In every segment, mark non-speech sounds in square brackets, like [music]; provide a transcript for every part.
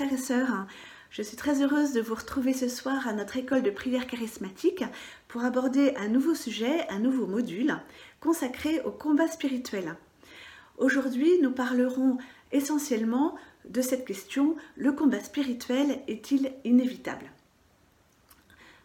frères et sœurs. Je suis très heureuse de vous retrouver ce soir à notre école de prière charismatique pour aborder un nouveau sujet, un nouveau module consacré au combat spirituel. Aujourd'hui, nous parlerons essentiellement de cette question, le combat spirituel est-il inévitable?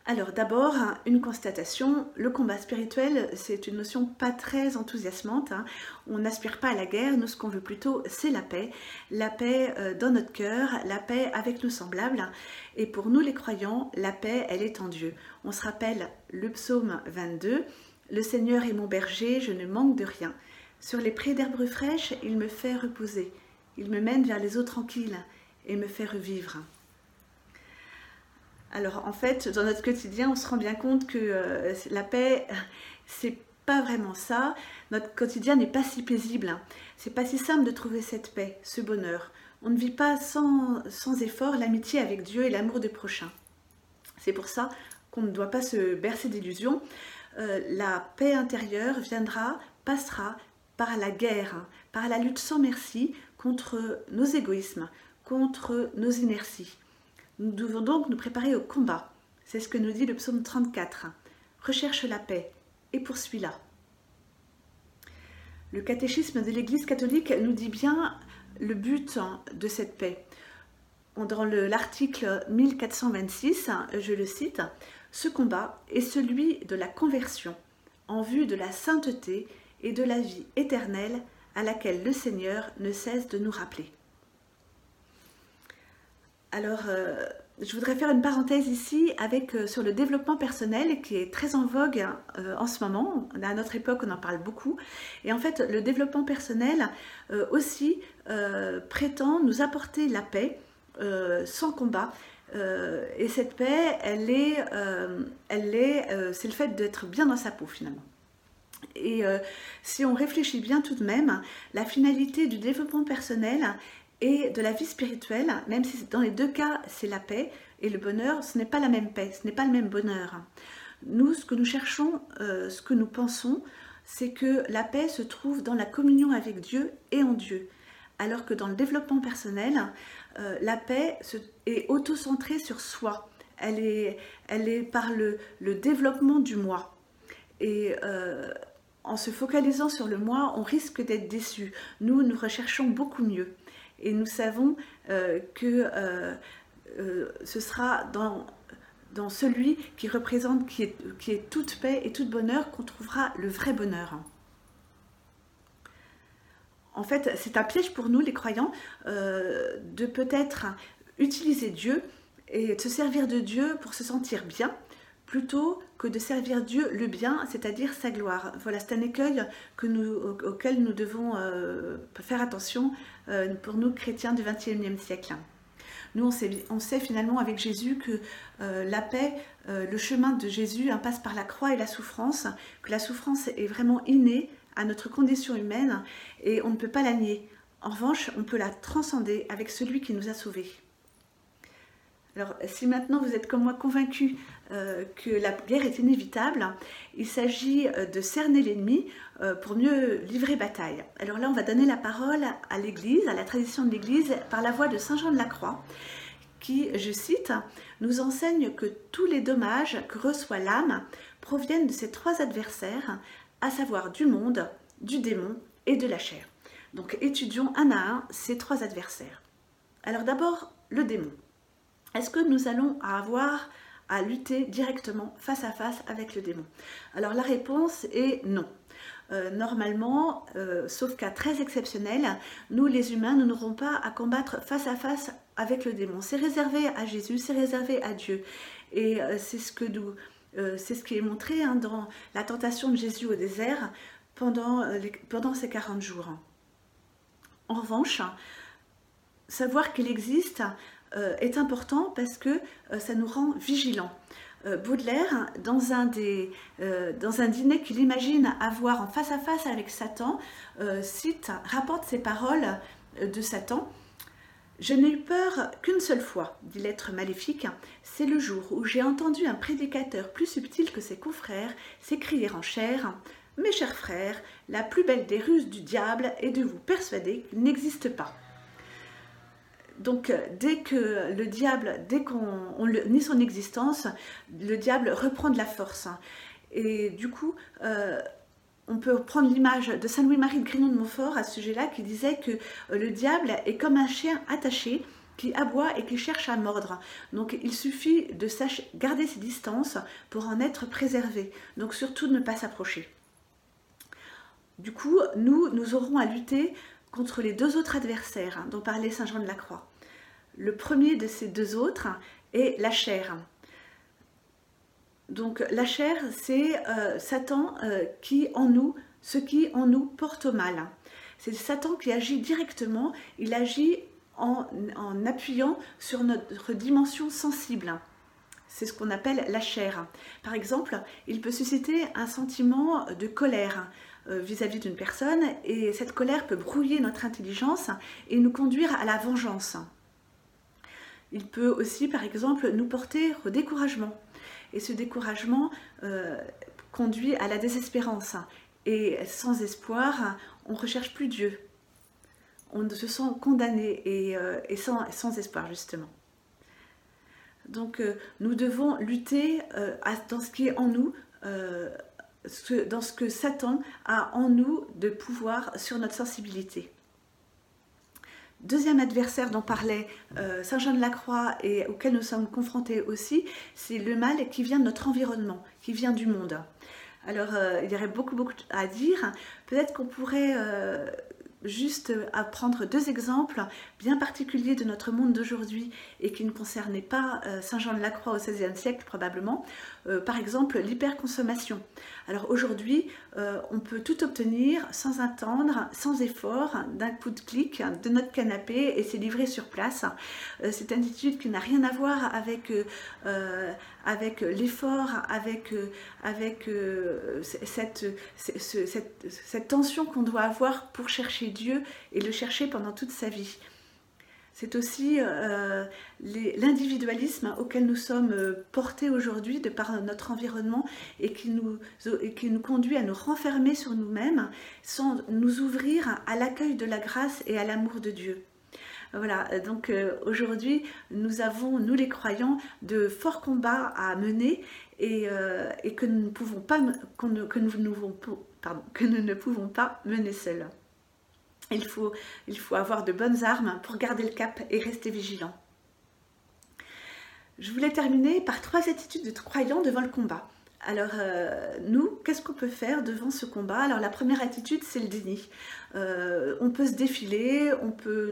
Alors d'abord, une constatation, le combat spirituel, c'est une notion pas très enthousiasmante. Hein. On n'aspire pas à la guerre, nous ce qu'on veut plutôt, c'est la paix. La paix euh, dans notre cœur, la paix avec nos semblables. Et pour nous les croyants, la paix, elle est en Dieu. On se rappelle le psaume 22, Le Seigneur est mon berger, je ne manque de rien. Sur les prés d'herbes fraîches, il me fait reposer. Il me mène vers les eaux tranquilles et me fait revivre. Alors en fait, dans notre quotidien, on se rend bien compte que euh, la paix, [laughs] c'est pas vraiment ça. Notre quotidien n'est pas si paisible. Hein. C'est pas si simple de trouver cette paix, ce bonheur. On ne vit pas sans, effort l'amitié avec Dieu et l'amour du prochain. C'est pour ça qu'on ne doit pas se bercer d'illusions. Euh, la paix intérieure viendra, passera par la guerre, hein, par la lutte sans merci contre nos égoïsmes, contre nos inerties. Nous devons donc nous préparer au combat. C'est ce que nous dit le psaume 34. Recherche la paix et poursuis-la. Le catéchisme de l'Église catholique nous dit bien le but de cette paix. Dans l'article 1426, je le cite, Ce combat est celui de la conversion en vue de la sainteté et de la vie éternelle à laquelle le Seigneur ne cesse de nous rappeler. Alors, euh, je voudrais faire une parenthèse ici avec, euh, sur le développement personnel qui est très en vogue euh, en ce moment. À notre époque, on en parle beaucoup. Et en fait, le développement personnel aussi prétend nous apporter la paix sans combat. et cette paix, elle est, elle est, c'est le fait d'être bien dans sa peau finalement. Et si on réfléchit bien tout de même, la finalité du développement personnel, et de la vie spirituelle, même si dans les deux cas c'est la paix et le bonheur, ce n'est pas la même paix, ce n'est pas le même bonheur. Nous, ce que nous cherchons, euh, ce que nous pensons, c'est que la paix se trouve dans la communion avec Dieu et en Dieu. Alors que dans le développement personnel, euh, la paix est auto-centrée sur soi. Elle est, elle est par le, développement du moi. Et euh, en se focalisant sur le moi, on risque d'être déçu. Nous, nous recherchons beaucoup mieux. Et nous savons euh, que euh, euh, ce sera dans, celui qui représente, qui est toute paix et tout bonheur, qu'on trouvera le vrai bonheur. En fait, c'est un piège pour nous, les croyants, de peut-être utiliser Dieu et de se servir de Dieu pour se sentir bien, plutôt que de servir Dieu le bien, c'est-à-dire sa gloire. Voilà, c'est un écueil auquel nous devons euh, faire attention euh, pour nous chrétiens du XXIe siècle. Nous, on sait, on sait, finalement avec Jésus que euh, la paix, le chemin de Jésus hein, passe par la croix et la souffrance, que la souffrance est vraiment innée à notre condition humaine et on ne peut pas la nier. En revanche, on peut la transcender avec celui qui nous a sauvés. Alors, si maintenant vous êtes comme moi convaincu euh, que la guerre est inévitable, il s'agit euh, de cerner l'ennemi euh, pour mieux livrer bataille. Alors là, on va donner la parole à l'Église, à la tradition de l'Église, par la voix de Saint Jean de la Croix, qui, je cite, nous enseigne que tous les dommages que reçoit l'âme proviennent de ces trois adversaires, à savoir du monde, du démon et de la chair. Donc étudions un à un ces trois adversaires. Alors d'abord, le démon. Est-ce que nous allons avoir à lutter directement face à face avec le démon? Alors la réponse est non. Euh, normalement, euh, sauf cas très exceptionnel, nous les humains, nous n'aurons pas à combattre face à face avec le démon. C'est réservé à Jésus, c'est réservé à Dieu. Et euh, c'est ce, que nous, c'est ce qui est montré hein, dans la tentation de Jésus au désert pendant, pendant ces 40 jours. En revanche, savoir qu'il existe est important parce que euh, ça nous rend vigilants. Euh, Baudelaire, dans un, des, dans un dîner qu'il imagine avoir en face à face avec Satan, cite, rapporte ces paroles de Satan. Je n'ai eu peur qu'une seule fois, dit l'être maléfique, c'est le jour où j'ai entendu un prédicateur plus subtil que ses confrères s'écrier en chair Mes chers frères, la plus belle des ruses du diable est de vous persuader qu'il n'existe pas Donc dès que le diable, dès qu'on nie son existence, le diable reprend de la force. Et du coup, euh, on peut prendre l'image de Saint Louis-Marie de Grignon de Montfort à ce sujet-là qui disait que euh, le diable est comme un chien attaché qui aboie et qui cherche à mordre. Donc il suffit de garder ses distances pour en être préservé. Donc surtout ne pas s'approcher. Du coup, nous, nous aurons à lutter contre les deux autres adversaires hein, dont parlait Saint Jean de la Croix. Le premier de ces deux autres est la chair. Donc la chair, c'est euh, Satan euh, qui en nous, ce qui en nous porte au mal. C'est Satan qui agit directement, il agit en, appuyant sur notre dimension sensible. C'est ce qu'on appelle la chair. Par exemple, il peut susciter un sentiment de colère vis-à-vis d'une personne et cette colère peut brouiller notre intelligence et nous conduire à la vengeance. Il peut aussi, par exemple, nous porter au découragement. Et ce découragement euh, conduit à la désespérance. Et sans espoir, on ne recherche plus Dieu. On se sent condamné et, euh, sans, espoir, justement. Donc, euh, nous devons lutter dans ce qui est en nous, dans ce que Satan a en nous de pouvoir sur notre sensibilité. Deuxième adversaire dont parlait euh, Saint Jean de la Croix et auquel nous sommes confrontés aussi, c'est le mal qui vient de notre environnement, qui vient du monde. Alors, euh, il y aurait beaucoup, beaucoup à dire. Peut-être qu'on pourrait euh, juste prendre deux exemples bien particuliers de notre monde d'aujourd'hui et qui ne concernaient pas Saint Jean de la Croix au XVIe siècle probablement. Euh, par exemple, l'hyperconsommation. Alors aujourd'hui, euh, on peut tout obtenir sans attendre, sans effort, d'un coup de clic de notre canapé et c'est livré sur place. c'est une attitude qui n'a rien à voir avec, avec l'effort, avec, avec cette, cette tension qu'on doit avoir pour chercher Dieu et le chercher pendant toute sa vie. C'est aussi euh, l'individualisme auquel nous sommes euh, portés aujourd'hui de par notre environnement et qui nous, conduit à nous renfermer sur nous-mêmes sans nous ouvrir à l'accueil de la grâce et à l'amour de Dieu. Voilà, donc euh, aujourd'hui, nous avons, nous les croyants, de forts combats à mener et, que, nous ne pouvons pas, que nous ne pouvons pas mener seuls. Il faut, avoir de bonnes armes pour garder le cap et rester vigilant. Je voulais terminer par trois attitudes de croyants devant le combat. Alors, euh, nous, qu'est-ce qu'on peut faire devant ce combat? Alors, la première attitude, c'est le déni. Euh, on peut se défiler, on peut,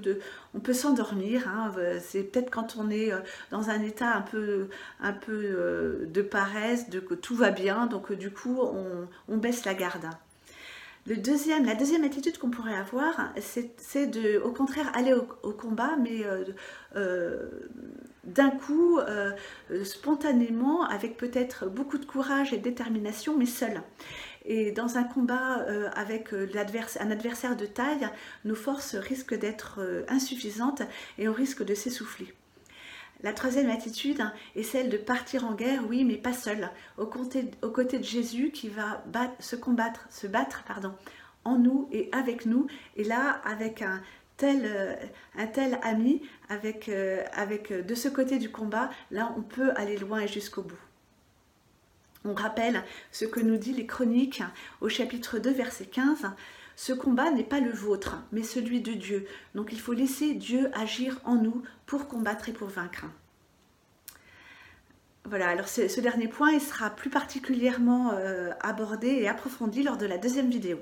s'endormir. Hein. C'est peut-être quand on est euh, dans un état un peu, de paresse, de que tout va bien, donc du coup, on, on baisse la garde. La deuxième attitude qu'on pourrait avoir, c'est de, au contraire, aller au, combat, mais euh, euh, d'un coup, euh, spontanément, avec peut-être beaucoup de courage et de détermination, mais seul. Et dans un combat avec un adversaire de taille, nos forces risquent d'être insuffisantes et on risque de s'essouffler. La troisième attitude est celle de partir en guerre, oui, mais pas seul, aux côtés, de Jésus qui va se battre en nous et avec nous. Et là, avec un tel, euh, ami, avec, euh, euh, de ce côté du combat, là, on peut aller loin et jusqu'au bout. On rappelle ce que nous dit les chroniques au chapitre 2, verset 15. Ce combat n'est pas le vôtre, mais celui de Dieu. Donc il faut laisser Dieu agir en nous pour combattre et pour vaincre. Voilà, alors ce, dernier point, il sera plus particulièrement euh, abordé et approfondi lors de la deuxième vidéo.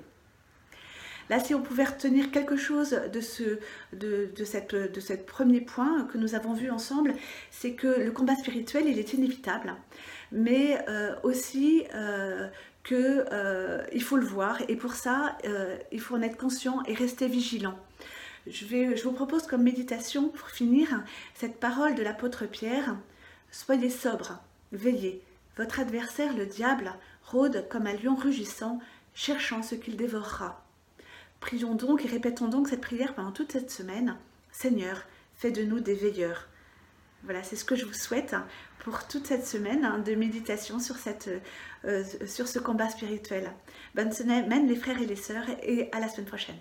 Là, si on pouvait retenir quelque chose de ce, de, cette, de premier point que nous avons vu ensemble, c'est que le combat spirituel, il est inévitable, mais euh, aussi euh, qu'il euh, faut le voir et pour ça, euh, il faut en être conscient et rester vigilant. Je, vais, je vous propose comme méditation, pour finir, cette parole de l'apôtre Pierre. Soyez sobre, veillez. Votre adversaire, le diable, rôde comme un lion rugissant, cherchant ce qu'il dévorera. Prions donc et répétons donc cette prière pendant toute cette semaine. Seigneur, fais de nous des veilleurs. Voilà, c'est ce que je vous souhaite pour toute cette semaine hein, de méditation sur, cette, euh, sur ce combat spirituel. Bonne semaine les frères et les sœurs et à la semaine prochaine.